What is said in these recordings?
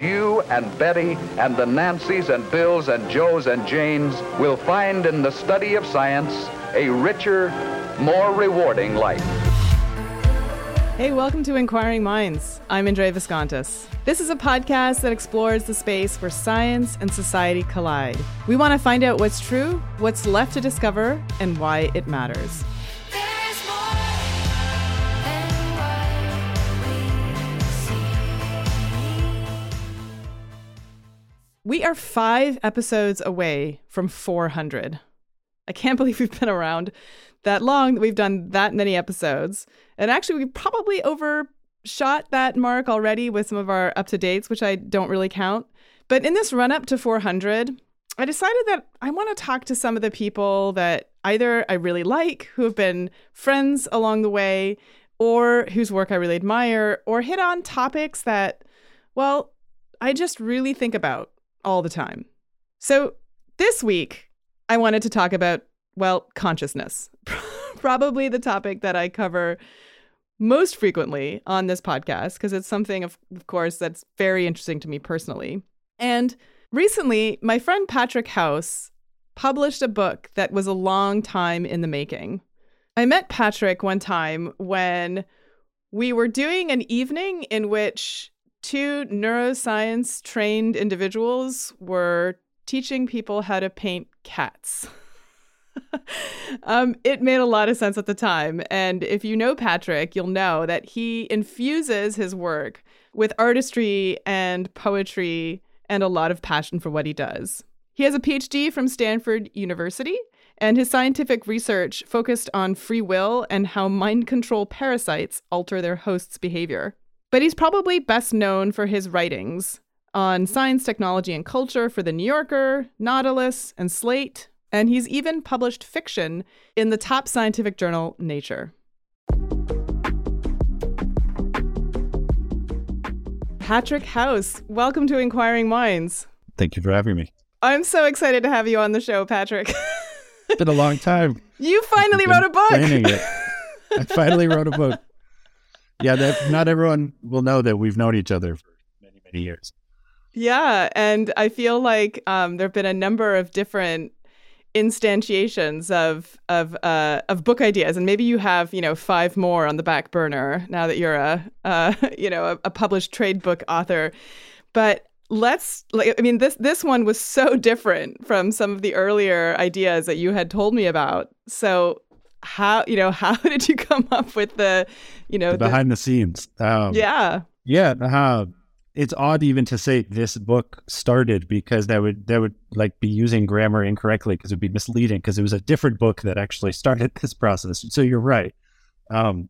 You and Betty and the Nancys and Bills and Joes and Janes will find in the study of science a richer, more rewarding life. Hey, welcome to Inquiring Minds. I'm Indre Viskontas. This is a podcast that explores the space where science and society collide. We want to find out what's true, what's left to discover, and why it matters. We are five episodes away from 400. I can't believe we've been around that long, that we've done that many episodes. And actually, we probably overshot that mark already with some of our up to dates, which I don't really count. But in this run up to 400, I decided that I want to talk to some of the people that either I really like, who have been friends along the way, or whose work I really admire, or hit on topics that, well, I just really think about all the time. So this week, I wanted to talk about, well, consciousness. Probably the topic that I cover most frequently on this podcast, because it's something, of, of course, that's very interesting to me personally. And recently, my friend Patrick House published a book that was a long time in the making. I met Patrick one time when we were doing an evening in which two neuroscience trained individuals were teaching people how to paint cats. um, it made a lot of sense at the time. And if you know Patrick, you'll know that he infuses his work with artistry and poetry and a lot of passion for what he does. He has a PhD from Stanford University, and his scientific research focused on free will and how mind control parasites alter their host's behavior. But he's probably best known for his writings on science, technology, and culture for The New Yorker, Nautilus, and Slate. And he's even published fiction in the top scientific journal, Nature. Patrick House, welcome to Inquiring Minds. Thank you for having me. I'm so excited to have you on the show, Patrick. it's been a long time. You finally wrote a book. I finally wrote a book yeah, that, not everyone will know that we've known each other for many, many years. Yeah, and I feel like um, there have been a number of different instantiations of of uh, of book ideas, and maybe you have you know five more on the back burner now that you're a uh, you know a, a published trade book author. But let's I mean this this one was so different from some of the earlier ideas that you had told me about. So how you know how did you come up with the you know the behind the, the scenes. Um, yeah. yeah uh, it's odd even to say this book started because that would that would like be using grammar incorrectly because it would be misleading because it was a different book that actually started this process. So you're right. Um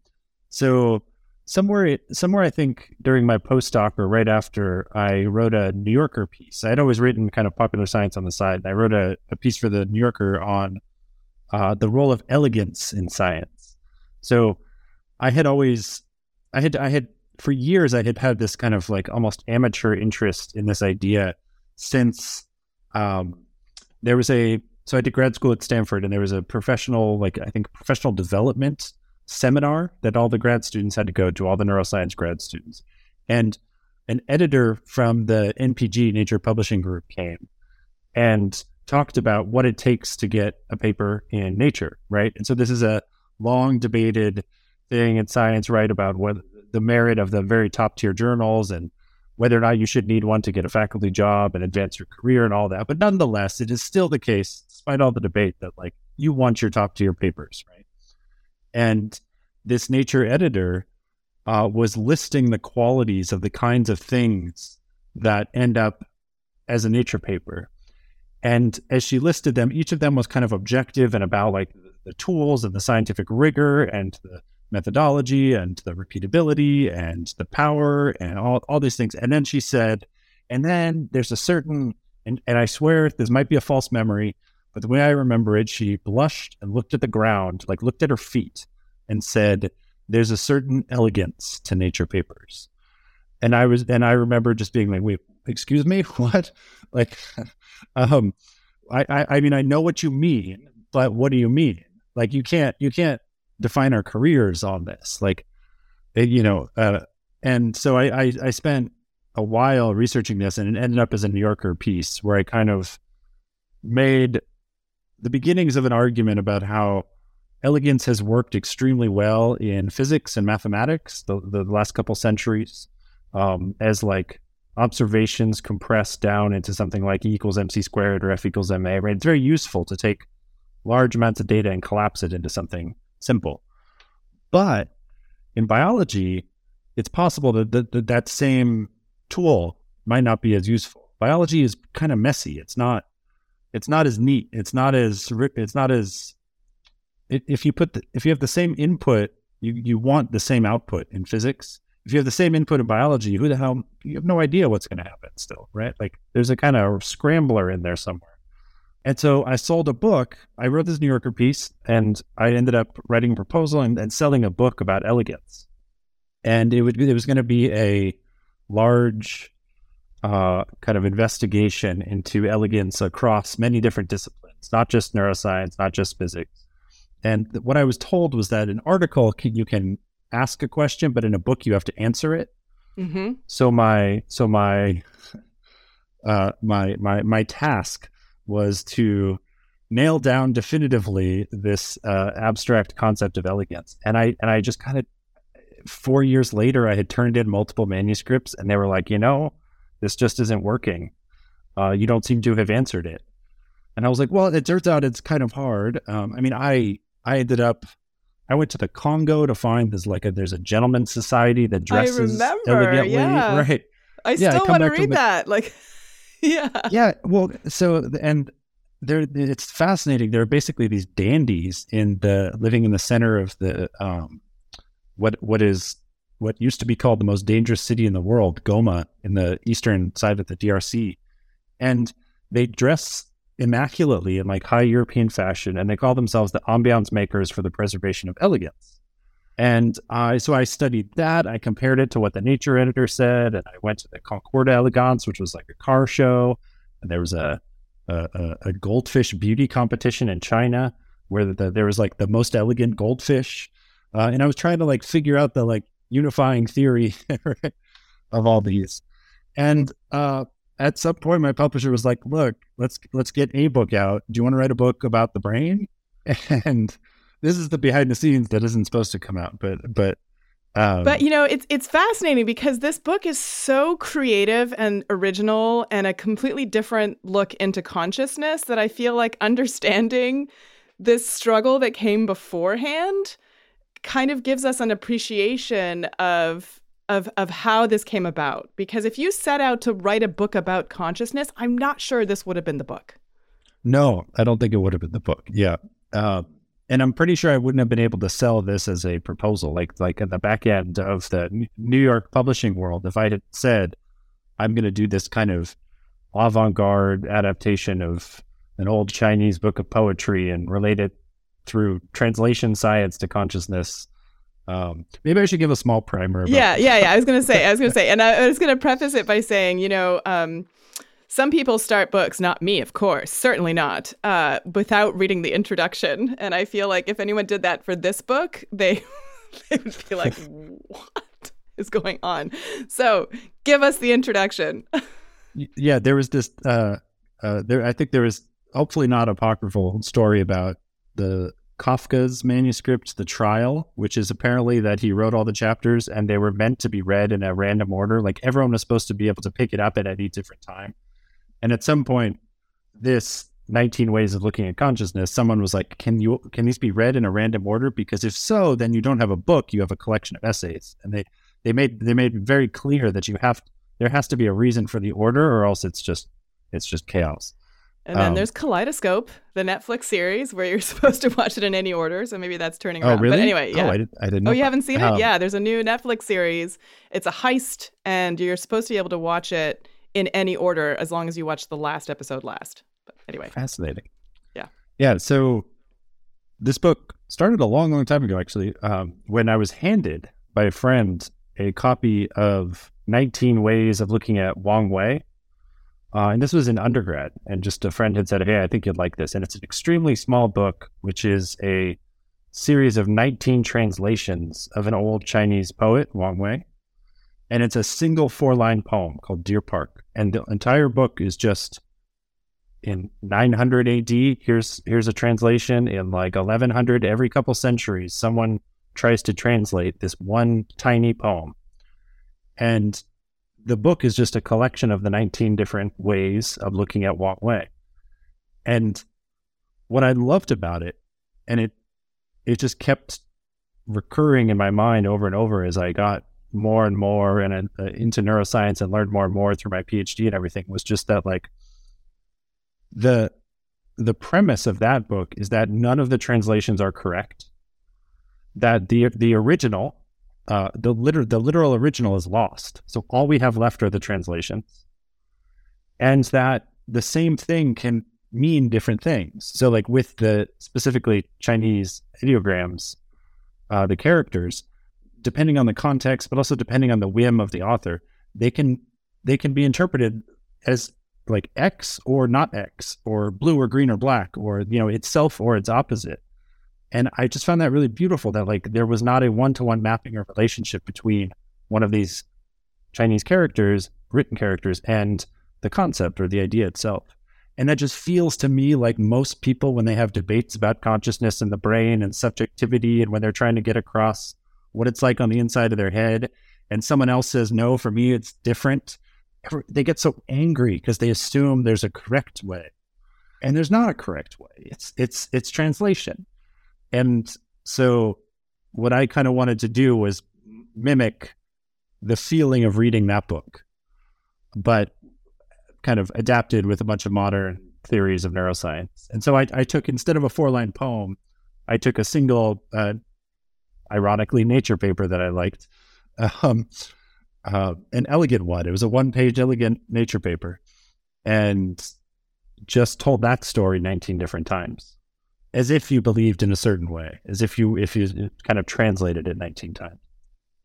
so somewhere somewhere i think during my postdoc or right after i wrote a new yorker piece. I'd always written kind of popular science on the side. I wrote a, a piece for the new yorker on uh, the role of elegance in science. So I had always, I had, I had for years, I had had this kind of like almost amateur interest in this idea since um, there was a, so I did grad school at Stanford and there was a professional, like I think professional development seminar that all the grad students had to go to, all the neuroscience grad students. And an editor from the NPG Nature Publishing Group came and talked about what it takes to get a paper in Nature, right? And so this is a long debated thing in science, right, about what the merit of the very top tier journals and whether or not you should need one to get a faculty job and advance your career and all that. But nonetheless, it is still the case, despite all the debate, that like you want your top tier papers, right? And this Nature editor uh, was listing the qualities of the kinds of things that end up as a Nature paper. And as she listed them, each of them was kind of objective and about like the tools and the scientific rigor and the methodology and the repeatability and the power and all, all these things. And then she said, and then there's a certain, and, and I swear this might be a false memory, but the way I remember it, she blushed and looked at the ground, like looked at her feet and said, there's a certain elegance to nature papers. And I was, and I remember just being like, wait, excuse me, what? Like, um, I, I, I mean, I know what you mean, but what do you mean? Like, you can't, you can't define our careers on this. Like, it, you know, uh, and so I, I, I spent a while researching this, and it ended up as a New Yorker piece where I kind of made the beginnings of an argument about how elegance has worked extremely well in physics and mathematics the, the last couple centuries um, as like observations compressed down into something like E equals mc squared or F equals ma. Right? It's very useful to take large amounts of data and collapse it into something simple. But in biology, it's possible that that, that, same tool might not be as useful. Biology is kind of messy. It's not. It's not as neat. It's not as. It's not as. If you put the, if you have the same input, you you want the same output in physics. If you have the same input in biology, who the hell you have no idea what's going to happen still, right? Like there's a kind of scrambler in there somewhere. And so I sold a book. I wrote this New Yorker piece and I ended up writing a proposal and, and selling a book about elegance. And it would it was going to be a large uh, kind of investigation into elegance across many different disciplines, not just neuroscience, not just physics. And what I was told was that an article can, you can ask a question, but in a book you have to answer it. Mm-hmm. So my so my uh, my my my task was to nail down definitively this uh, abstract concept of elegance. And I and I just kind of four years later, I had turned in multiple manuscripts, and they were like, you know, this just isn't working. Uh, you don't seem to have answered it. And I was like, well, it turns out it's kind of hard. Um, I mean, I I ended up. I went to the Congo to find there's like a there's a gentleman's society that dresses I remember, elegantly, yeah. right? I yeah, still I want to read the, that. Like, yeah. Yeah. Well, so, and there, it's fascinating. There are basically these dandies in the living in the center of the, um, what, what is, what used to be called the most dangerous city in the world, Goma, in the eastern side of the DRC. And they dress immaculately in like high European fashion, and they call themselves the ambiance makers for the preservation of elegance. And so I studied that. I compared it to what the nature editor said, and I went to the Concours Elegance, which was like a car show. And there was a a, a goldfish beauty competition in China where the, there was like the most elegant goldfish, uh, and I was trying to like figure out the like unifying theory of all these. And uh, at some point, my publisher was like, "Look, let's let's get a book out. Do you want to write a book about the brain?" And this is the behind the scenes that isn't supposed to come out, but but um, but you know, it's it's fascinating because this book is so creative and original and a completely different look into consciousness that I feel like understanding this struggle that came beforehand kind of gives us an appreciation of of of how this came about. Because if you set out to write a book about consciousness, I'm not sure this would have been the book. No, I don't think it would have been the book. Yeah. Uh, and I'm pretty sure I wouldn't have been able to sell this as a proposal, like like at the back end of the New York publishing world. If I had said, "I'm going to do this kind of avant-garde adaptation of an old Chinese book of poetry and relate it through translation science to consciousness," um, maybe I should give a small primer. yeah, yeah, yeah. I was going to say, I was going to say, and I, I was going to preface it by saying, you know. Um, some people start books, not me, of course, certainly not, uh, without reading the introduction. And I feel like if anyone did that for this book, they, they would be like, what is going on? So give us the introduction. yeah, there was this, uh, uh, there, I think there was hopefully not apocryphal story about the Kafka's manuscript, The Trial, which is apparently that he wrote all the chapters and they were meant to be read in a random order. Like everyone was supposed to be able to pick it up at any different time. And at some point, this 19 ways of looking at consciousness, someone was like, "Can you can these be read in a random order? Because if so, then you don't have a book, you have a collection of essays." And they they made they made very clear that you have there has to be a reason for the order, or else it's just it's just chaos. And then um, there's Kaleidoscope, the Netflix series where you're supposed to watch it in any order. So maybe that's turning oh, around. Really? But anyway, yeah. Oh, I, did, I didn't know. Oh, you haven't seen um, it? Yeah, there's a new Netflix series. It's a heist, and you're supposed to be able to watch it in any order as long as you watch the last episode last. But anyway. Fascinating. Yeah. Yeah. So this book started a long, long time ago, actually, um, when I was handed by a friend a copy of 19 Ways of Looking at Wang Wei uh, and this was in undergrad, and just a friend had said, "Hey, I think you'd like this." And it's an extremely small book, which is a series of 19 translations of an old Chinese poet, Wang Wei, and it's a single four-line poem called Deer Park, and the entire book is just in 900 AD. Here's here's a translation in like 1100. Every couple centuries, someone tries to translate this one tiny poem, and the book is just a collection of the 19 different ways of looking at Wang Wei. And what I loved about it, and it it just kept recurring in my mind over and over as I got more and more and uh, into neuroscience and learned more and more through my PhD and everything was just that like the the premise of that book is that none of the translations are correct. That the the original uh, the liter- the literal original is lost. So all we have left are the translations, and that the same thing can mean different things. So like with the specifically Chinese ideograms, uh, the characters, depending on the context, but also depending on the whim of the author, they can they can be interpreted as like X or not X, or blue or green or black, or you know itself or its opposite. And I just found that really beautiful that like there was not a one to one mapping or relationship between one of these Chinese characters, written characters, and the concept or the idea itself. And that just feels to me like most people, when they have debates about consciousness and the brain and subjectivity, and when they're trying to get across what it's like on the inside of their head, and someone else says, no, for me, it's different, they get so angry because they assume there's a correct way. And there's not a correct way. It's it's it's translation. And so what I kind of wanted to do was mimic the feeling of reading that book, but kind of adapted with a bunch of modern theories of neuroscience. And so I, I took, instead of a four line poem, I took a single, uh, ironically, nature paper that I liked, um, uh, an elegant one. It was a one page elegant nature paper and just told that story 19 different times as if you believed in a certain way, as if you if you kind of translated it 19 times.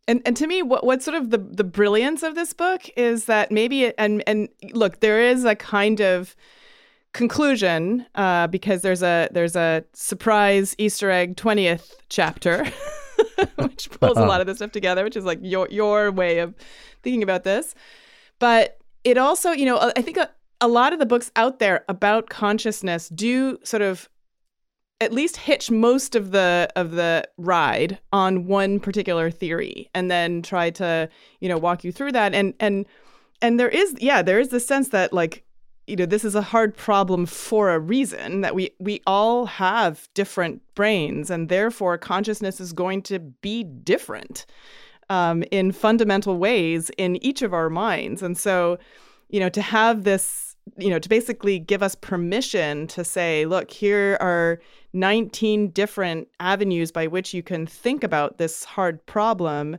And and to me, what what's sort of the the brilliance of this book is that maybe it, and and look, there is a kind of conclusion uh, because there's a there's a surprise Easter egg twentieth chapter, which pulls a lot of this stuff together, which is like your your way of thinking about this. But it also, you know, I think a, a lot of the books out there about consciousness do sort of at least hitch most of the of the ride on one particular theory and then try to you know walk you through that. And and and there is yeah there is the sense that like you know this is a hard problem for a reason that we we all have different brains and therefore consciousness is going to be different um, in fundamental ways in each of our minds. And so you know to have this you know, to basically give us permission to say, look, here are 19 different avenues by which you can think about this hard problem.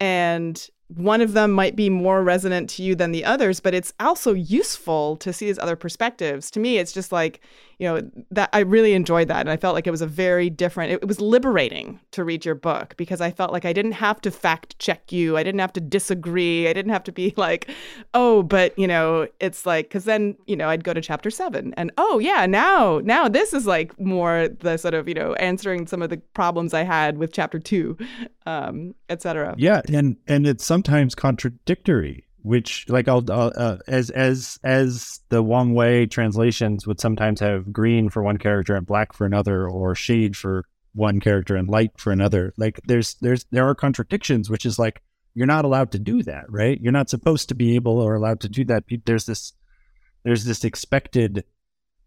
And one of them might be more resonant to you than the others, but it's also useful to see these other perspectives. To me, it's just like, you know, that I really enjoyed that. And I felt like it was a very different, it, it was liberating to read your book because I felt like I didn't have to fact check you. I didn't have to disagree. I didn't have to be like, oh, but, you know, it's like, because then, you know, I'd go to chapter seven and, oh, yeah, now, now this is like more the sort of, you know, answering some of the problems I had with chapter two, um, et cetera. Yeah. And, and it's sometimes contradictory which like I'll, uh, as as as the Wang Wei translations would sometimes have green for one character and black for another, or shade for one character and light for another. Like there's there's there are contradictions, which is like you're not allowed to do that, right? You're not supposed to be able or allowed to do that. There's this there's this expected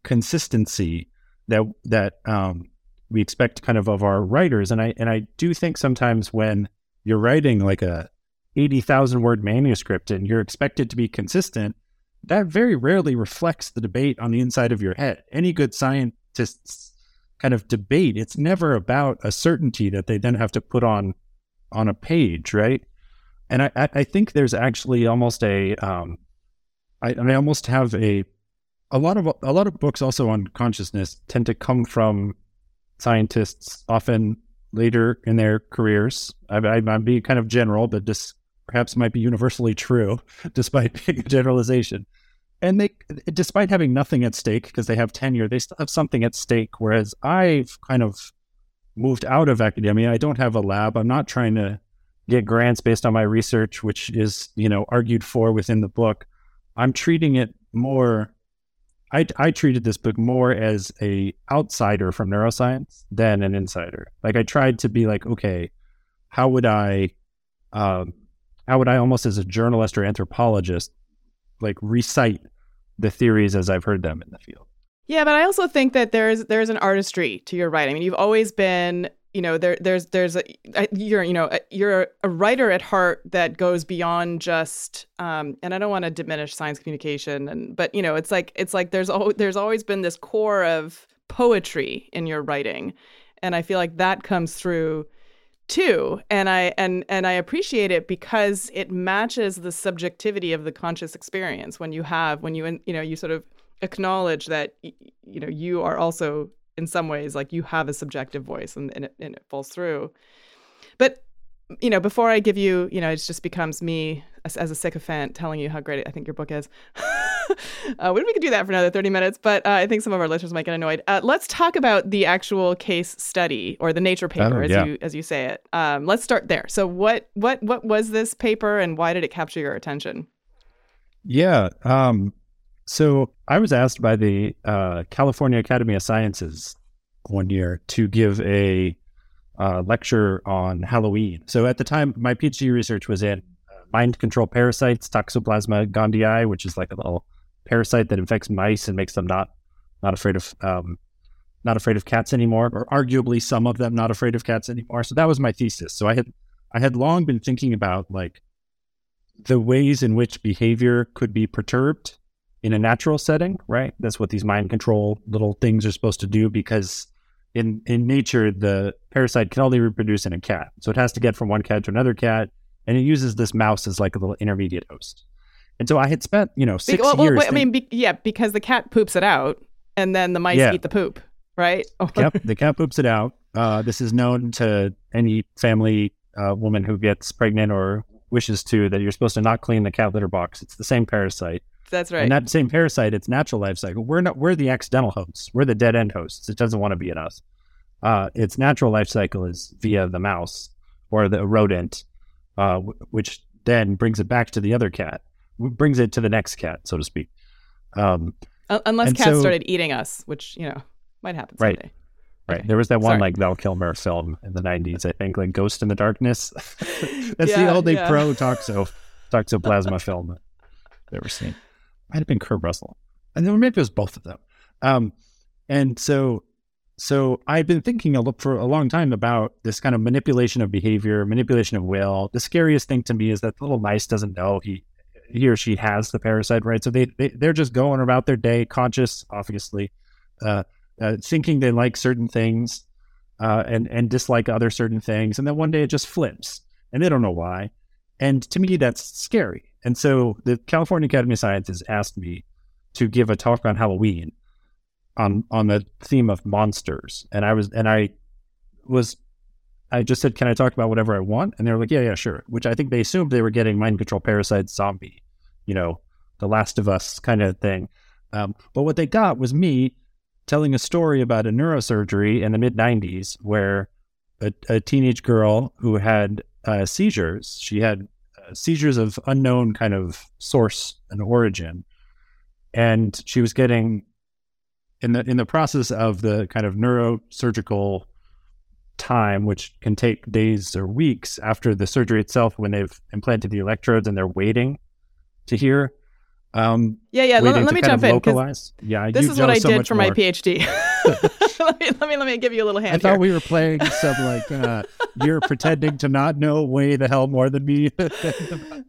consistency that that um, we expect kind of of our writers, and I and I do think sometimes when you're writing like a eighty thousand word manuscript and you're expected to be consistent, that very rarely reflects the debate on the inside of your head. Any good scientist's kind of debate, it's never about a certainty that they then have to put on on a page, right? And I, I think there's actually almost a, um, I, I almost have a, a lot of a lot of books also on consciousness tend to come from scientists, often later in their careers. I, I'm being kind of general, but this perhaps might be universally true, despite being a generalization. And they despite having nothing at stake because they have tenure they still have something at stake whereas i've kind of moved out of academia. I don't have a lab. I'm not trying to get grants based on my research which is you know argued for within the book. I'm treating it more i, I treated this book more as a outsider from neuroscience than an insider. Like i tried to be like okay how would i um, how would i almost as a journalist or anthropologist like recite the theories as I've heard them in the field. Yeah, but I also think that there's there's an artistry to your writing. I mean, you've always been, you know, there there's there's a you're you know you're a writer at heart that goes beyond just. Um, and I don't want to diminish science communication, and but you know, it's like it's like there's al- there's always been this core of poetry in your writing, and I feel like that comes through too and i and and i appreciate it because it matches the subjectivity of the conscious experience when you have when you you know you sort of acknowledge that you know you are also in some ways like you have a subjective voice and, and, it, and it falls through. But you know, before I give you, you know, it just becomes me as, as a sycophant telling you how great I think your book is. uh, we could do that for another 30 minutes, but uh, I think some of our listeners might get annoyed. Uh, let's talk about the actual case study or the Nature paper, oh, as you as you say it. Um, let's start there. So, what what what was this paper, and why did it capture your attention? Yeah. Um, so I was asked by the uh, California Academy of Sciences one year to give a uh, lecture on Halloween. So at the time, my PhD research was in mind control parasites, Toxoplasma gondii, which is like a little parasite that infects mice and makes them not not afraid of um, not afraid of cats anymore, or arguably some of them not afraid of cats anymore. So that was my thesis. So I had I had long been thinking about like the ways in which behavior could be perturbed in a natural setting, right? That's what these mind control little things are supposed to do because in in nature, the parasite can only reproduce in a cat, so it has to get from one cat to another cat, and it uses this mouse as like a little intermediate host. And so I had spent, you know, six well, years. Well, I mean, be, yeah, because the cat poops it out, and then the mice yeah. eat the poop, right? Okay. Yep, the cat poops it out. Uh, this is known to any family uh, woman who gets pregnant or wishes to that you're supposed to not clean the cat litter box. It's the same parasite. That's right. And that same parasite, its natural life cycle. We're not. We're the accidental hosts. We're the dead end hosts. It doesn't want to be in us. Uh, its natural life cycle is via the mouse or the rodent, uh, w- which then brings it back to the other cat, brings it to the next cat, so to speak. Um, Unless cats so, started eating us, which you know might happen someday. Right. Right. Okay. There was that one Sorry. like Val Kilmer film in the '90s, I think, like Ghost in the Darkness. That's yeah, the only yeah. pro toxo toxoplasma film I've ever seen. Might have been Kurt Russell, and then maybe it was both of them. Um, and so, so I've been thinking a look for a long time about this kind of manipulation of behavior, manipulation of will. The scariest thing to me is that the little mice doesn't know he he or she has the parasite, right? So they, they they're just going about their day, conscious, obviously, uh, uh, thinking they like certain things, uh, and and dislike other certain things, and then one day it just flips, and they don't know why. And to me, that's scary. And so the California Academy of Sciences asked me to give a talk on Halloween on on the theme of monsters. And I was and I was I just said, Can I talk about whatever I want? And they were like, Yeah, yeah, sure. Which I think they assumed they were getting mind control parasite, zombie, you know, the last of us kind of thing. Um, but what they got was me telling a story about a neurosurgery in the mid 90s where a, a, teenage girl who had uh, seizures, she had seizures of unknown kind of source and origin. And she was getting in the in the process of the kind of neurosurgical time, which can take days or weeks after the surgery itself, when they've implanted the electrodes and they're waiting to hear. Um, yeah, yeah. Let, let me jump in. Localize. Yeah, this is what I so did for more. my PhD. let, me, let me let me give you a little hand. I thought here. we were playing some like uh, you're pretending to not know way the hell more than me.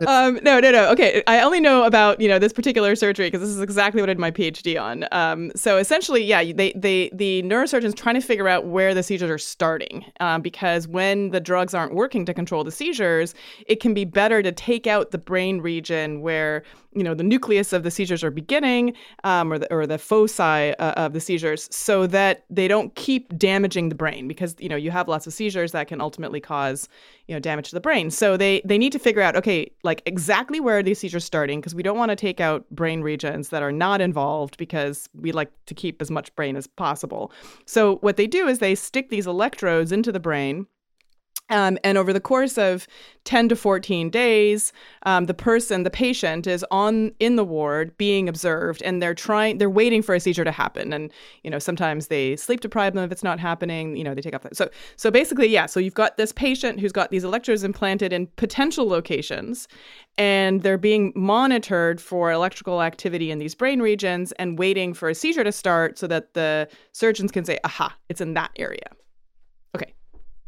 um, no, no, no. Okay, I only know about you know this particular surgery because this is exactly what I did my PhD on. Um, so essentially, yeah, they they the neurosurgeons trying to figure out where the seizures are starting um, because when the drugs aren't working to control the seizures, it can be better to take out the brain region where you know the nucleus of the seizures are beginning um, or the or the foci uh, of the seizures so that they don't keep damaging the brain because you know you have lots of seizures that can ultimately cause you know damage to the brain. So they they need to figure out okay like exactly where are these seizures starting? Because we don't want to take out brain regions that are not involved because we like to keep as much brain as possible. So what they do is they stick these electrodes into the brain um, and over the course of 10 to 14 days, um, the person, the patient, is on in the ward being observed, and they're trying, they're waiting for a seizure to happen. And you know, sometimes they sleep deprive them if it's not happening. You know, they take off. So, so basically, yeah. So you've got this patient who's got these electrodes implanted in potential locations, and they're being monitored for electrical activity in these brain regions, and waiting for a seizure to start so that the surgeons can say, "Aha, it's in that area."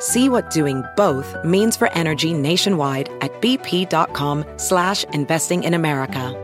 See what doing both means for energy nationwide at bp.com slash investing in America.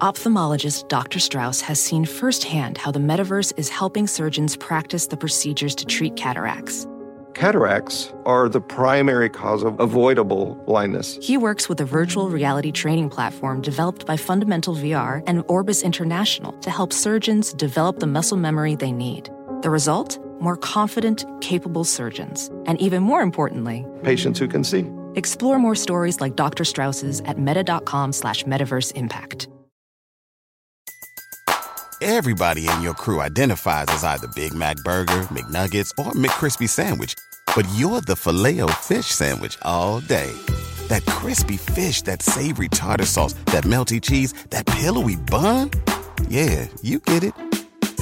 Ophthalmologist Dr. Strauss has seen firsthand how the metaverse is helping surgeons practice the procedures to treat cataracts. Cataracts are the primary cause of avoidable blindness. He works with a virtual reality training platform developed by Fundamental VR and Orbis International to help surgeons develop the muscle memory they need. The result? More confident, capable surgeons. And even more importantly, Patients who can see. explore more stories like Dr. Strauss's at meta.com slash metaverse impact. Everybody in your crew identifies as either Big Mac Burger, McNuggets, or McCrispy Sandwich. But you're the filet fish Sandwich all day. That crispy fish, that savory tartar sauce, that melty cheese, that pillowy bun. Yeah, you get it.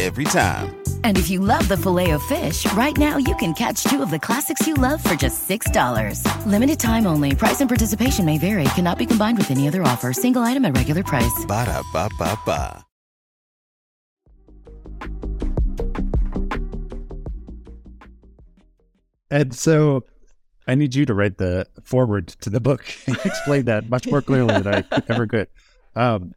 Every time. And if you love the filet of fish, right now you can catch two of the classics you love for just $6. Limited time only. Price and participation may vary. Cannot be combined with any other offer. Single item at regular price. Ba da ba ba ba. And so I need you to write the foreword to the book and explain that much more clearly than I ever could. Um,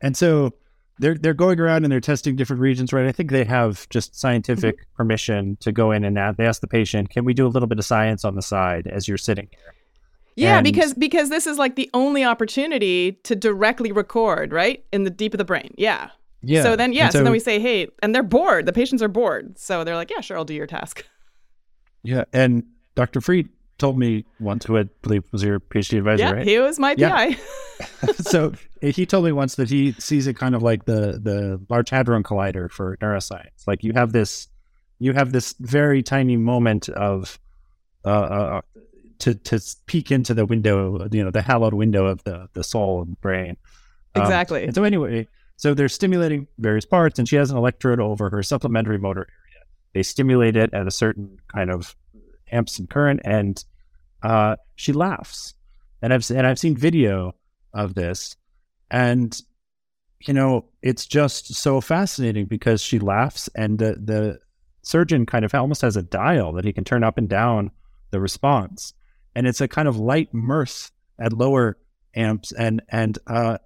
and so they're they're going around and they're testing different regions, right? I think they have just scientific Mm-hmm. permission to go in and add, they ask the patient, "Can we do a little bit of science on the side as you're sitting here?" Yeah, And- because because this is like the only opportunity to directly record, right? In the deep of the brain. Yeah. Yeah. So then, yeah. And So, then we say, hey, and they're bored. The patients are bored. So they're like, yeah, sure, I'll do your task. Yeah, and Dr. Fried told me once, who I believe was your PhD advisor, yeah, right? he was my Yeah. PI. so he told me once that he sees it kind of like the the Large Hadron Collider for neuroscience. Like you have this, you have this very tiny moment of, uh, uh to to peek into the window, you know, the hallowed window of the the soul and brain. Um, Exactly. and so anyway, so they're stimulating various parts, and she has an electrode over her supplementary motor area. They stimulate it at a certain kind of amps and current, and uh, she laughs. And I've and I've seen video of this, and you know it's just so fascinating because she laughs, and the the surgeon kind of almost has a dial that he can turn up and down the response, and it's a kind of light mirth at lower amps, and and uh,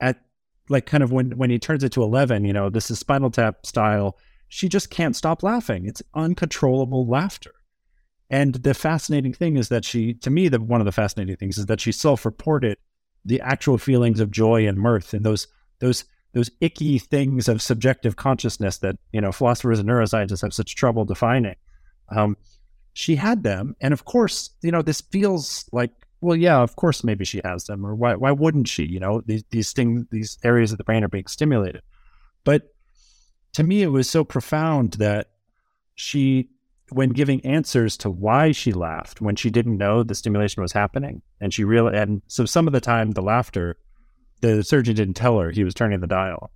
at like kind of when when he turns it to 11 you know this is spinal tap style she just can't stop laughing. It's uncontrollable laughter and the fascinating thing is that she to me the one of the fascinating things is that she self-reported the actual feelings of joy and mirth and those those those icky things of subjective consciousness that you know philosophers and neuroscientists have such trouble defining. Um, she had them, and of course, you know, this feels like well, yeah, of course, maybe she has them, or why why wouldn't she? You know, these these things, these areas of the brain are being stimulated. But to me, it was so profound that she, when giving answers to why she laughed when she didn't know the stimulation was happening, and she really, and so some of the time the laughter, the surgeon didn't tell her he was turning the dial,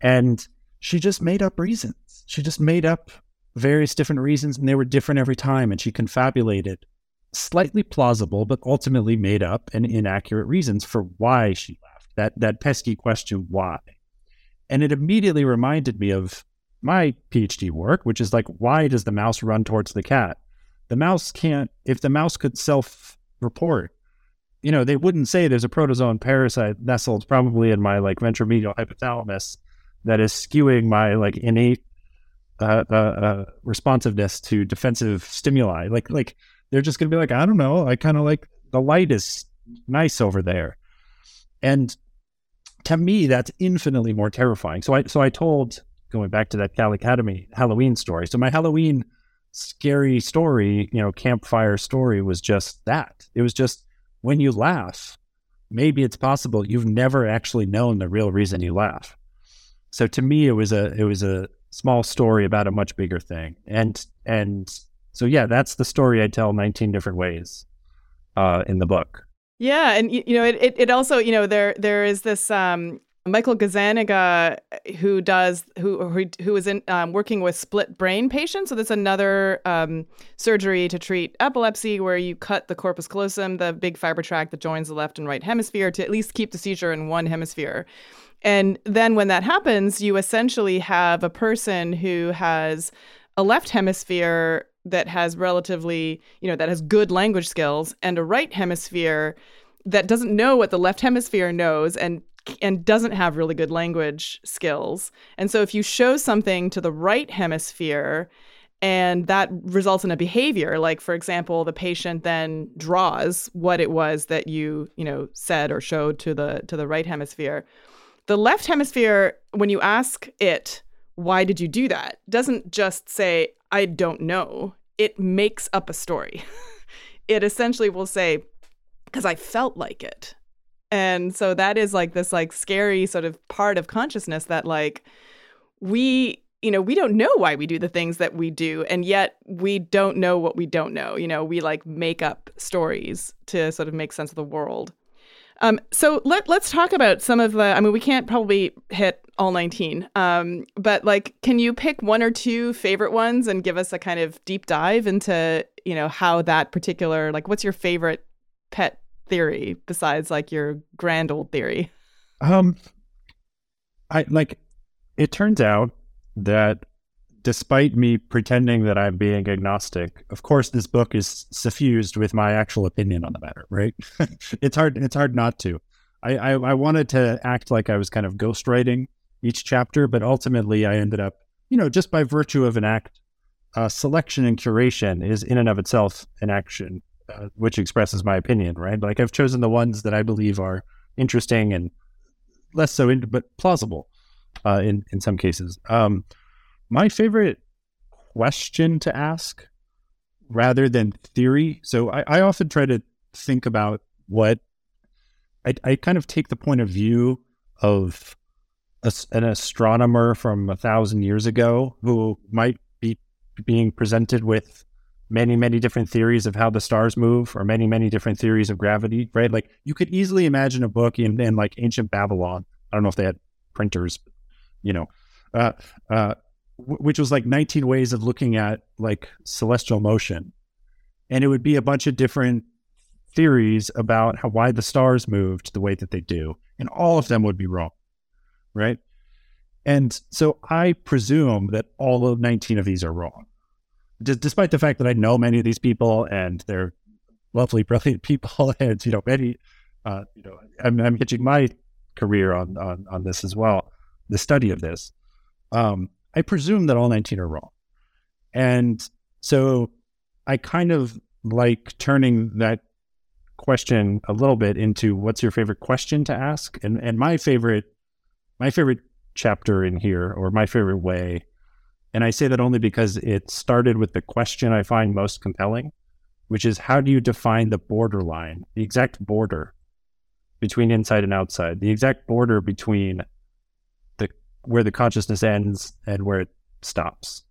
and she just made up reasons. She just made up various different reasons, and they were different every time, and she confabulated slightly plausible, but ultimately made up and inaccurate reasons for why she laughed That that pesky question, why? And it immediately reminded me of my PhD work, which is like, why does the mouse run towards the cat? The mouse can't, if the mouse could self report, you know, they wouldn't say there's a protozoan parasite nestled probably in my like ventromedial hypothalamus that is skewing my like innate uh, uh, uh, responsiveness to defensive stimuli. Like, like they're just going to be like, I don't know. I kind of like the light is nice over there. And to me, that's infinitely more terrifying. So I, so I told, going back to that Cal Academy Halloween story. So my Halloween scary story, you know, campfire story was just that. It was just when you laugh, maybe it's possible you've never actually known the real reason you laugh. So to me, it was a, it was a small story about a much bigger thing. And, and so yeah, that's the story I tell 19 different ways uh, in the book. Yeah, and you know, it, it, also you know there there is this um, Michael Gazzaniga who does who who, who is in um, working with split brain patients. So that's another um, surgery to treat epilepsy where you cut the corpus callosum, the big fiber tract that joins the left and right hemisphere, to at least keep the seizure in one hemisphere. And then when that happens, you essentially have a person who has a left hemisphere that has relatively, you know, that has good language skills and a right hemisphere that doesn't know what the left hemisphere knows and and doesn't have really good language skills. And so if you show something to the right hemisphere and that results in a behavior like for example the patient then draws what it was that you, you know, said or showed to the to the right hemisphere. The left hemisphere when you ask it why did you do that? Doesn't just say, I don't know. It makes up a story. it essentially will say, because I felt like it. And so that is like this like scary sort of part of consciousness that like we you know we don't know why we do the things that we do and yet we don't know what we don't know you know we like make up stories to sort of make sense of the world um, so let let's talk about some of the. I mean, we can't probably hit all nineteen, um, but like, can you pick one or two favorite ones and give us a kind of deep dive into you know how that particular like what's your favorite pet theory besides like your grand old theory? Um, I like. It turns out that despite me pretending that I'm being agnostic, of course, this book is suffused with my actual opinion on the matter. Right? it's hard. It's hard not to. I, I, I wanted to act like I was kind of ghostwriting each chapter, but ultimately I ended up, you know, just by virtue of an act, uh, selection and curation is in and of itself an action uh, which expresses my opinion. Right? Like I've chosen the ones that I believe are interesting and less so, in, but plausible uh, in in some cases. Um, my favorite question to ask rather than theory. So I, I often try to think about what I, I, kind of take the point of view of a, an astronomer from a thousand years ago who might be being presented with many, many different theories of how the stars move or many, many different theories of gravity, right? Like you could easily imagine a book in, in like ancient Babylon. I don't know if they had printers, you know, uh, uh, which was like 19 ways of looking at like celestial motion. And it would be a bunch of different theories about how why the stars moved the way that they do. And all of them would be wrong. Right. And so I presume that all of 19 of these are wrong. D- despite the fact that I know many of these people and they're lovely, brilliant people. And, you know, many, uh, you know, I'm, I'm hitching my career on, on, on this as well, the study of this. Um, I presume that all 19 are wrong. And so I kind of like turning that question a little bit into what's your favorite question to ask? And and my favorite my favorite chapter in here, or my favorite way. And I say that only because it started with the question I find most compelling, which is how do you define the borderline, the exact border between inside and outside, the exact border between the where the consciousness ends and where it stops.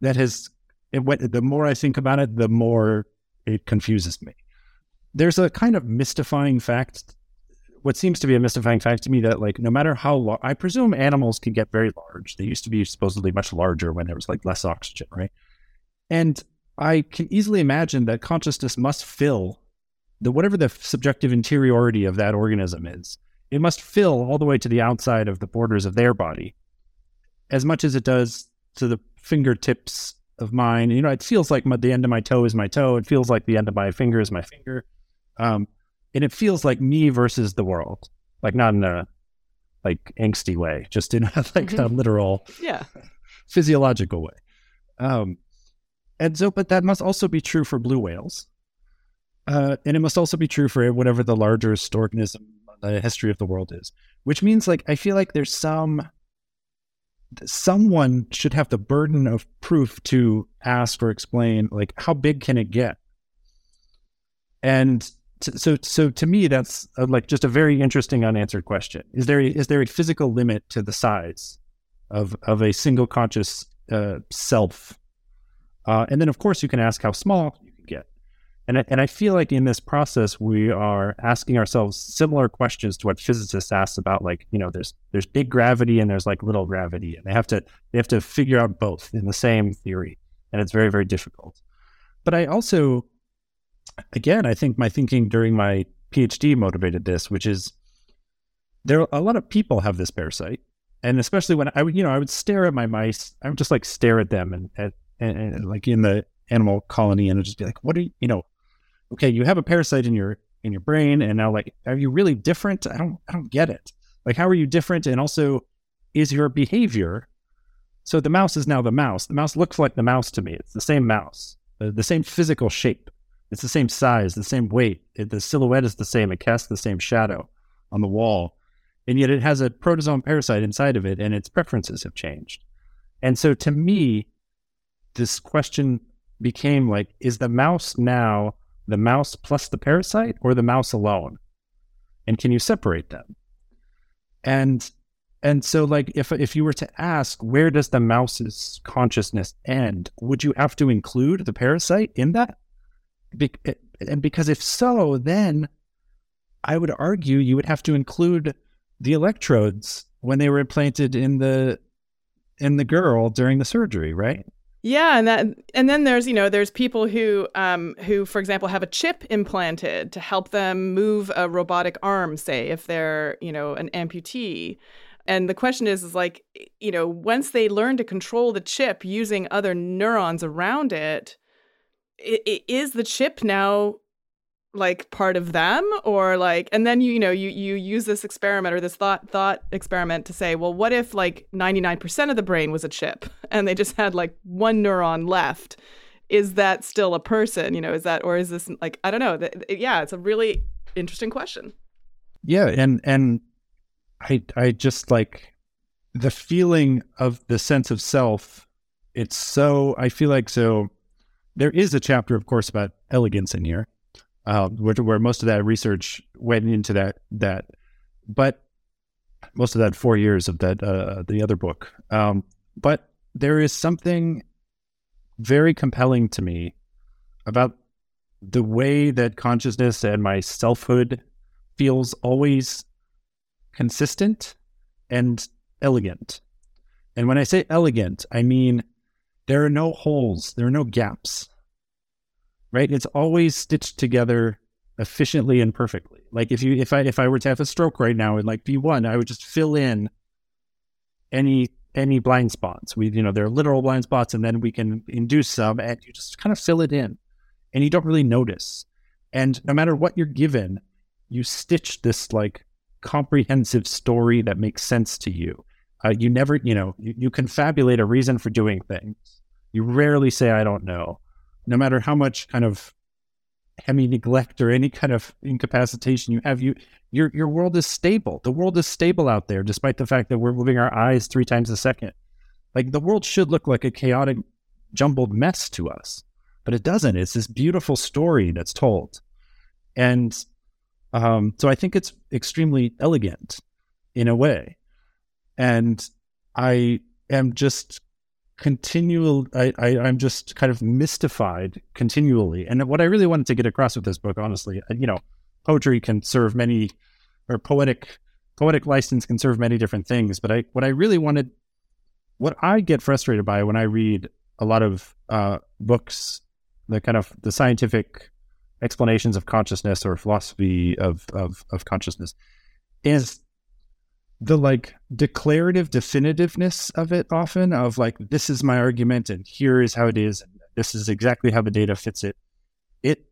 That has it went, the more I think about it, the more it confuses me. There's a kind of mystifying fact what seems to be a mystifying fact to me that like no matter how long I presume animals can get very large. They used to be supposedly much larger when there was like less oxygen, right? And I can easily imagine that consciousness must fill the whatever the subjective interiority of that organism is. It must fill all the way to the outside of the borders of their body, as much as it does to the fingertips of mine. You know, it feels like my, the end of my toe is my toe. It feels like the end of my finger is my finger. Um, and it feels like me versus the world, like not in a like angsty way, just in a, like mm-hmm. a literal, yeah, physiological way. Um, and so, but that must also be true for blue whales, uh, and it must also be true for whatever the largest organism the history of the world is. Which means, like, I feel like there's some someone should have the burden of proof to ask or explain, like, how big can it get? And so so to me that's a, like just a very interesting unanswered question. Is there is there a physical limit to the size of of a single conscious uh, self? Uh, and then of course you can ask how small you can get. And I, and I feel like in this process we are asking ourselves similar questions to what physicists ask about like you know there's there's big gravity and there's like little gravity and they have to they have to figure out both in the same theory and it's very very difficult. But I also again, I think my thinking during my PhD motivated this, which is there a lot of people have this parasite, and especially when I would, you know, I would stare at my mice. I would just like stare at them and at and, and like in the animal colony, and I'd just be like, "What are you, you know? Okay, you have a parasite in your in your brain, and now like, are you really different? I don't, I don't get it. Like, how are you different? And also, is your behavior so the mouse is now the mouse. The mouse looks like the mouse to me. It's the same mouse, the, the same physical shape. It's the same size, the same weight. It, the silhouette is the same. It casts the same shadow on the wall. And yet it has a protozoan parasite inside of it, and its preferences have changed. And so to me, this question became like, is the mouse now the mouse plus the parasite or the mouse alone? And can you separate them? And and so like if if you were to ask where does the mouse's consciousness end, would you have to include the parasite in that? And because if so, then I would argue you would have to include the electrodes when they were implanted in the in the girl during the surgery, right? Yeah, and that and then there's you know there's people who um who for example have a chip implanted to help them move a robotic arm, say if they're you know an amputee. And the question is, is like, you know, once they learn to control the chip using other neurons around it, is the chip now like part of them? Or like and then you you know you you use this experiment or this thought thought experiment to say well what if like 99% of the brain was a chip and they just had like one neuron left? Is that still a person? You know is that or is this like i don't know yeah it's a really interesting question. Yeah and and i i just like the feeling of the sense of self it's so i feel like so there is a chapter, of course, about elegance in here, uh, where, where most of that research went into that. That, but most of that four years of that uh, the other book. Um, but there is something very compelling to me about the way that consciousness and my selfhood feels always consistent and elegant. And when I say elegant, I mean there are no holes, there are no gaps. Right? It's always stitched together efficiently and perfectly. Like if you if I if I were to have a stroke right now in like V1, I would just fill in any any blind spots. We you know there are literal blind spots and then we can induce some and you just kind of fill it in and you don't really notice. And no matter what you're given, you stitch this like comprehensive story that makes sense to you. Uh, you never, you know, you, you confabulate a reason for doing things. You rarely say, I don't know, no matter how much kind of hemi neglect or any kind of incapacitation you have, you your your world is stable. The world is stable out there, despite the fact that we're moving our eyes three times a second. Like the world should look like a chaotic, jumbled mess to us, but it doesn't. It's this beautiful story that's told, and um, so I think it's extremely elegant in a way, and I am just continual I, I i'm just kind of mystified continually. And what i really wanted to get across with this book honestly you know poetry can serve many or poetic poetic license can serve many different things. But i what i really wanted what i get frustrated by when i read a lot of uh, books the kind of the scientific explanations of consciousness or philosophy of of, of consciousness is the like declarative definitiveness of it often of like this is my argument and here is how it is and this is exactly how the data fits it. It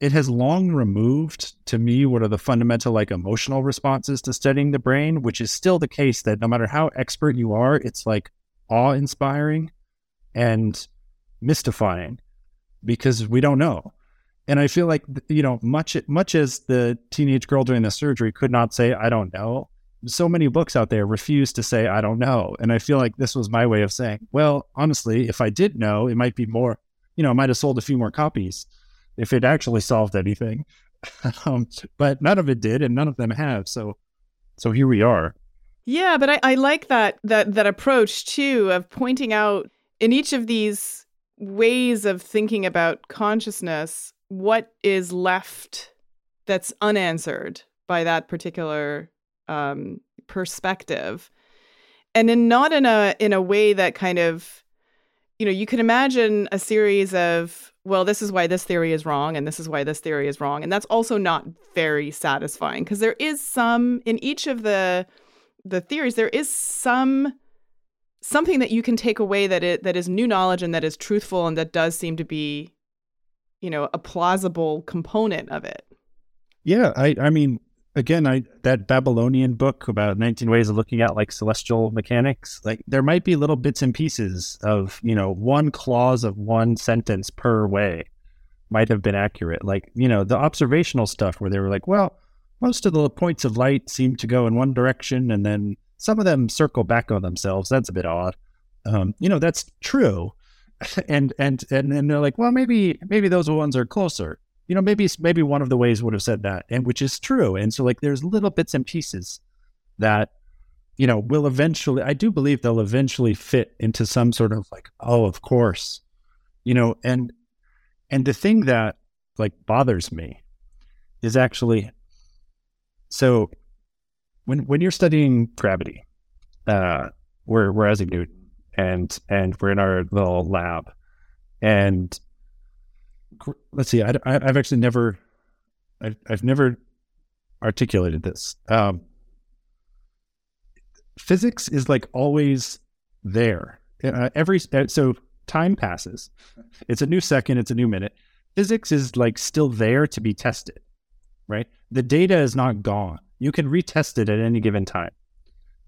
it has long removed to me what are the fundamental like emotional responses to studying the brain which is still the case that no matter how expert you are it's like awe-inspiring and mystifying because we don't know. And i feel like you know much much as the teenage girl doing the surgery could not say i don't know so many books out there refuse to say I don't know, and I feel like this was my way of saying, well, honestly, if I did know, it might be more, you know, I might have sold a few more copies if it actually solved anything. um, but none of it did, and none of them have. So, so here we are. Yeah, but I, I like that that that approach too of pointing out in each of these ways of thinking about consciousness what is left that's unanswered by that particular um, perspective, and in not in a in a way that kind of, you know, you can imagine a series of well, this is why this theory is wrong, and this is why this theory is wrong, and that's also not very satisfying because there is some in each of the the theories there is some something that you can take away that it that is new knowledge and that is truthful and that does seem to be you know a plausible component of it. Yeah i i mean again, I that Babylonian book about 19 ways of looking at like celestial mechanics, like there might be little bits and pieces of, you know, one clause of one sentence per way might have been accurate. Like, you know, the observational stuff where they were like, well, most of the points of light seem to go in one direction and then some of them circle back on themselves. That's a bit odd. Um, you know, that's true. and and and and they're like, well, maybe maybe those ones are closer you know, maybe maybe one of the ways would have said that, and which is true. And so like there's little bits and pieces that you know will eventually I do believe they'll eventually fit into some sort of like, oh, of course. You know, and and the thing that like bothers me is actually so when when you're studying gravity, uh we're we're Isaac Newton and and we're in our little lab and let's see. I, have actually never, I've, I've never articulated this. Um, physics is like always there. Uh, every uh, so time passes. It's a new second. It's a new minute. Physics is like still there to be tested, right? The data is not gone. You can retest it at any given time.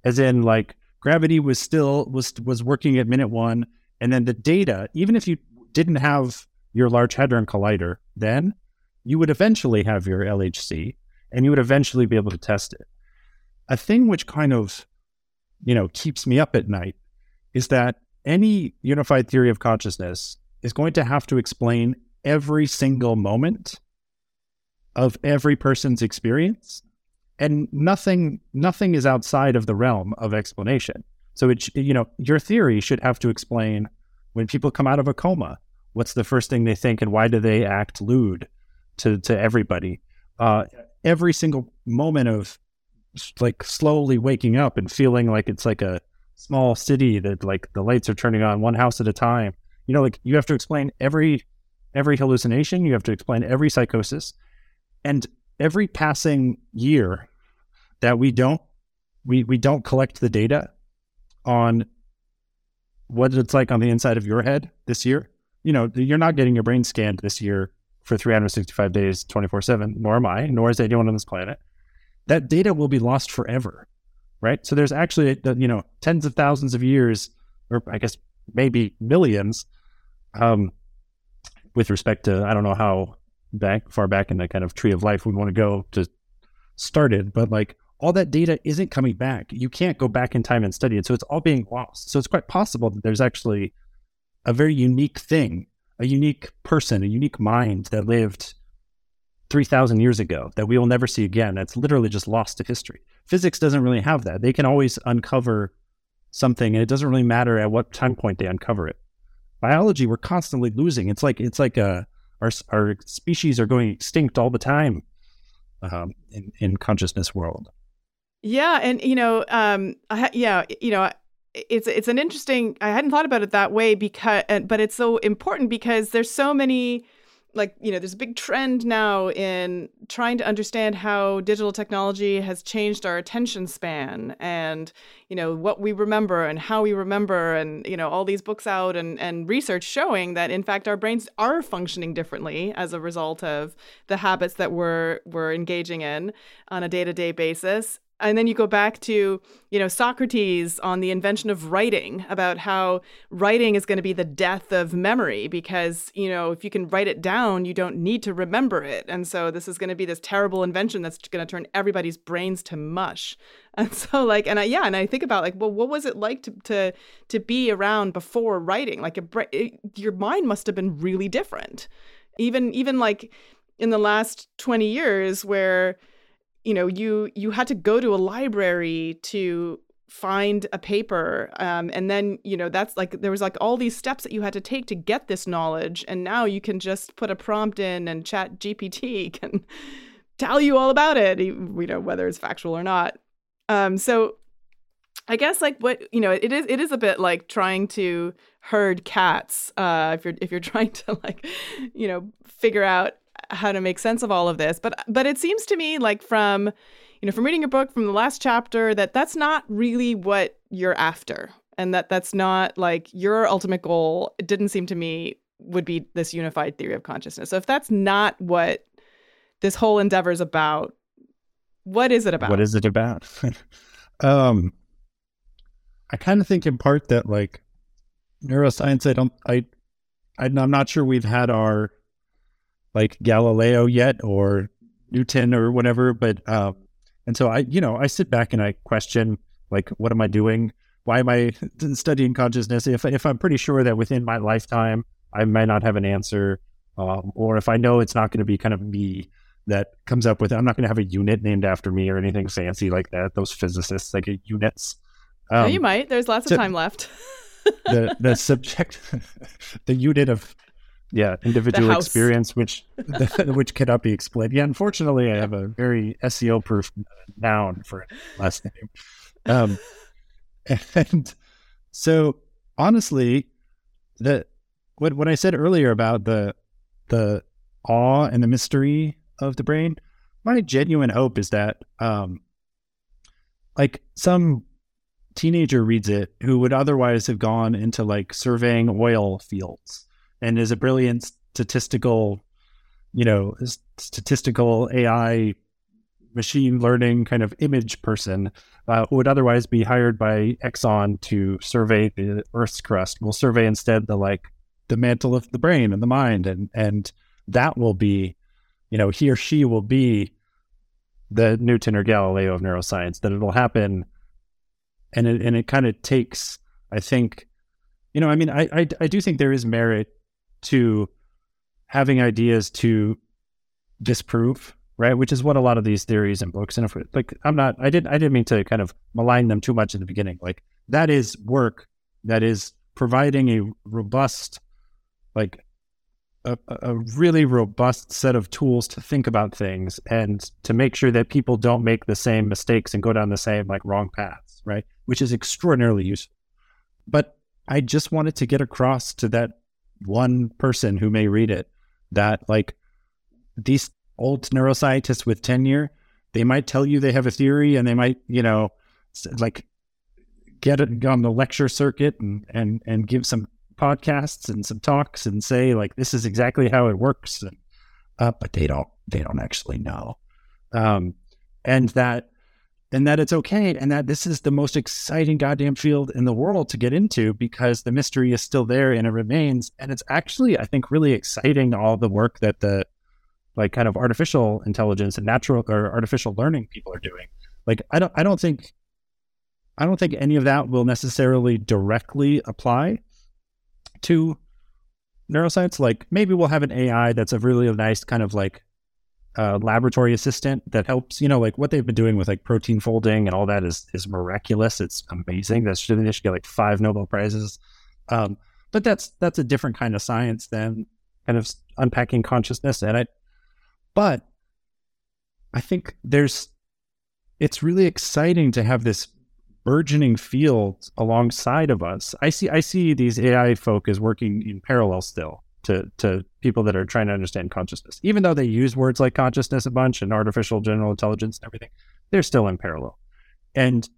As in, like gravity was still was was working at minute one, and then the data, even if you didn't have your Large Hadron Collider, then you would eventually have your LHC and you would eventually be able to test it. A thing which kind of, you know, keeps me up at night is that any unified theory of consciousness is going to have to explain every single moment of every person's experience and nothing nothing is outside of the realm of explanation so it you know your theory should have to explain when people come out of a coma What's the first thing they think, and why do they act lewd to to everybody? Uh, every single moment of like slowly waking up and feeling like it's like a small city that like the lights are turning on one house at a time. You know, like you have to explain every every hallucination. You have to explain every psychosis, and every passing year that we don't we we don't collect the data on what it's like on the inside of your head this year you know, you're not getting your brain scanned this year for 365 days, 24 7, nor am I, nor is anyone on this planet. That data will be lost forever, right? So there's actually, you know, tens of thousands of years, or I guess maybe millions, um, with respect to, I don't know how back far back in the kind of tree of life we want to go to started, but like all that data isn't coming back. You can't go back in time and study it. So it's all being lost. So it's quite possible that there's actually a very unique thing, a unique person, a unique mind that lived 3,000 years ago that we will never see again. That's literally just lost to history. Physics doesn't really have that. They can always uncover something, and it doesn't really matter at what time point they uncover it. Biology, we're constantly losing. It's like it's like a uh, our our species are going extinct all the time um, in in consciousness world. Yeah, and you know, um, I, yeah, you know, it's it's an interesting. I hadn't thought about it that way because, but it's so important because there's so many like you know there's a big trend now in trying to understand how digital technology has changed our attention span and you know what we remember and how we remember and you know all these books out and and research showing that in fact our brains are functioning differently as a result of the habits that we're we're engaging in on a day-to-day basis and then you go back to you know socrates on the invention of writing about how writing is going to be the death of memory because you know if you can write it down you don't need to remember it. And so this is going to be this terrible invention that's going to turn everybody's brains to mush. And so like and I, yeah and i think about like well what was it like to to to be around before writing? Like a it, your mind must have been really different. Even even like in the last 20 years where you know you you had to go to a library to find a paper um, and then you know that's like there was like all these steps that you had to take to get this knowledge and now you can just put a prompt in and chat gpt can tell you all about it you know whether it's factual or not. Um, so i guess like what you know it is it is a bit like trying to herd cats uh, if you're if you're trying to like you know figure out how to make sense of all of this. But but it seems to me like from you know from reading your book from the last chapter that that's not really what you're after, and that that's not like your ultimate goal. It didn't seem to me would be this unified theory of consciousness. So if that's not what this whole endeavor is about, what is it about? What is it about? um, I kind of think in part that like neuroscience, I don't, I, I I'm not sure we've had our like Galileo yet or Newton or whatever. But um, and so I, you know, I sit back and I question like, what am I doing? Why am I studying consciousness? If if I'm pretty sure that within my lifetime I might not have an answer, um, or if I know it's not going to be kind of me that comes up with it, I'm not going to have a unit named after me or anything fancy like that. Those physicists like units. Um, you might. There's lots of time left. the the subject, the unit of yeah individual experience which which cannot be explained. Yeah unfortunately i have a very seo proof noun for last name. Um and so honestly the what what i said earlier about the the awe and the mystery of the brain my genuine hope is that um like some teenager reads it who would otherwise have gone into like surveying oil fields and is a brilliant statistical, you know, statistical AI machine learning kind of image person uh, would otherwise be hired by Exxon to survey the Earth's crust We'll survey instead the like the mantle of the brain and the mind, and and that will be, you know, he or she will be the Newton or Galileo of neuroscience. That it'll happen, and it and it kind of takes, I think, you know, I mean, I, I I do think there is merit to having ideas to disprove, right? Which is what a lot of these theories and books and if like I'm not I didn't I didn't mean to kind of malign them too much in the beginning. Like that is work that is providing a robust like a, a really robust set of tools to think about things and to make sure that people don't make the same mistakes and go down the same like wrong paths, right? Which is extraordinarily useful. But I just wanted to get across to that one person who may read it that like these old neuroscientists with tenure, they might tell you they have a theory and they might, you know, like get it on the lecture circuit and, and, and give some podcasts and some talks and say like, this is exactly how it works. And, uh, but they don't, they don't actually know. Um, and that and that it's okay and that this is the most exciting goddamn field in the world to get into because the mystery is still there and it remains and it's actually i think really exciting all the work that the like kind of artificial intelligence and natural or artificial learning people are doing. Like I don't I don't think I don't think any of that will necessarily directly apply to neuroscience. Like maybe we'll have an AI that's a really nice kind of like uh, laboratory assistant that helps. You know, like what they've been doing with like protein folding and all that is is miraculous. It's amazing. That's should they should get like five Nobel prizes. Um, but that's that's a different kind of science than kind of unpacking consciousness. And I, but I think there's it's really exciting to have this burgeoning field alongside of us. I see I see these AI folk as working in parallel still to to people that are trying to understand consciousness. Even though they use words like consciousness a bunch and artificial general intelligence and everything, they're still in parallel. And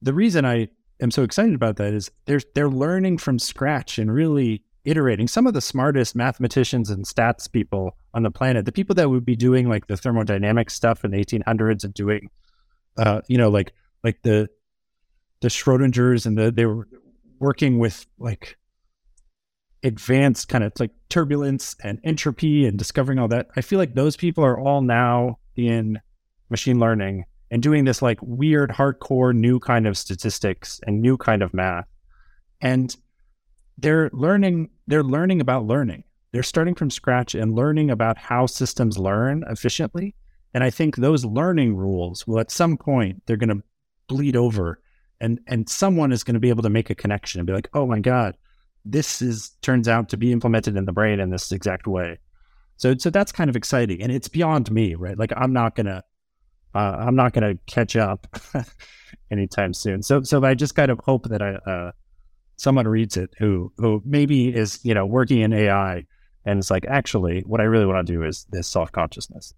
the reason I am so excited about that is they're they're learning from scratch and really iterating. Some of the smartest mathematicians and stats people on the planet, the people that would be doing like the thermodynamic stuff in the 1800s and doing, uh, you know, like like the the Schrodingers and the they were working with like advanced kind of like turbulence and entropy and discovering all that. I feel like those people are all now in machine learning and doing this like weird hardcore new kind of statistics and new kind of math. And they're learning they're learning about learning. They're starting from scratch and learning about how systems learn efficiently. And I think those learning rules will at some point they're going to bleed over and and someone is going to be able to make a connection and be like, "Oh my god, this is turns out to be implemented in the brain in this exact way." So so that's kind of exciting, and it's beyond me, right? Like I'm not gonna uh, I'm not gonna catch up anytime soon. So so I just kind of hope that I uh, someone reads it who who maybe is you know working in AI and it's like actually what I really want to do is this self consciousness.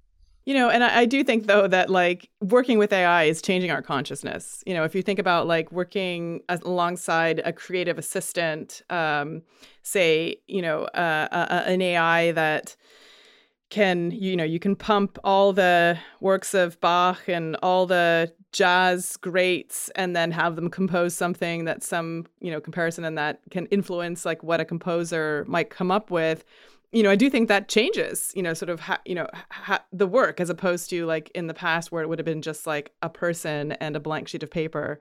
You know, and I, I, do think though that like working with AI is changing our consciousness. You know, if you think about like working alongside a creative assistant, um, say, you know, uh, uh, an AI that can, you know, you can pump all the works of Bach and all the jazz greats and then have them compose something that some, you know, comparison and that can influence like what a composer might come up with you know, I do think that changes, you know, sort of, ha- you know, ha- the work as opposed to like in the past where it would have been just like a person and a blank sheet of paper.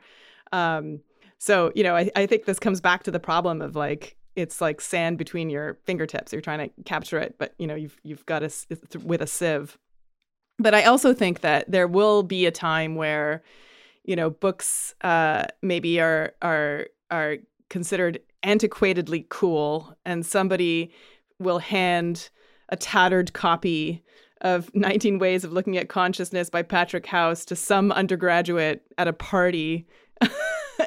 Um, so, you know, I, I think this comes back to the problem of like, it's like sand between your fingertips. You're trying to capture it, but you know, you've, you've got a, with a sieve. But I also think that there will be a time where, you know, books uh, maybe are, are, are considered antiquatedly cool and somebody will hand a tattered copy of 19 Ways of Looking at Consciousness by Patrick House to some undergraduate at a party.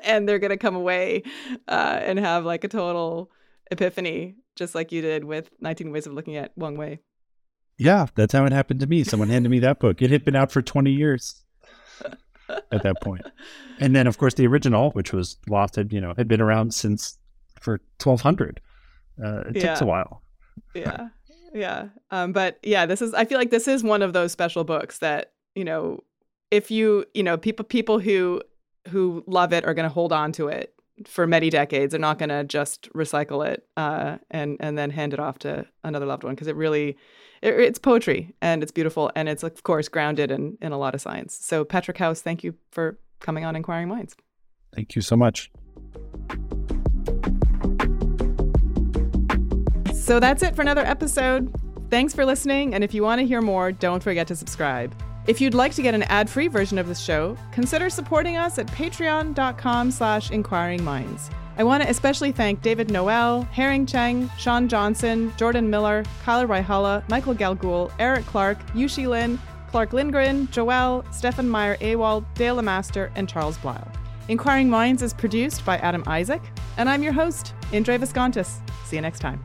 and they're going to come away uh, and have like a total epiphany, just like you did with 19 Ways of Looking at Wang Wei. Yeah, that's how it happened to me. Someone handed me that book. It had been out for 20 years at that point. And then, of course, the original, which was lost, had, you know, had been around since for 1200. Uh, it yeah. takes a while yeah. Yeah. Um but yeah this is i feel like this is one of those special books that you know if you you know people people who who love it are going to hold on to it for many decades. They're not going to just recycle it uh, and and then hand it off to another loved one because it really it, it's poetry and it's beautiful and it's of course grounded in in a lot of science. So patrick house thank you for coming on inquiring minds. Thank you so much So that's it for another episode. Thanks for listening, and if you want to hear more, don't forget to subscribe. If you'd like to get an ad-free version of the show, consider supporting us at patreon.com slash inquiring minds. I want to especially thank David Noel, Herring Cheng, Sean Johnson, Jordan Miller, Kyla Raihala, Michael Galgul, Eric Clark, Yushi Lin, Clark Lindgren, Joel, Stefan Meyer Awald, Dale Master, and Charles Blyle. Inquiring Minds is produced by Adam Isaac, and I'm your host, Indre Viskontas. See you next time.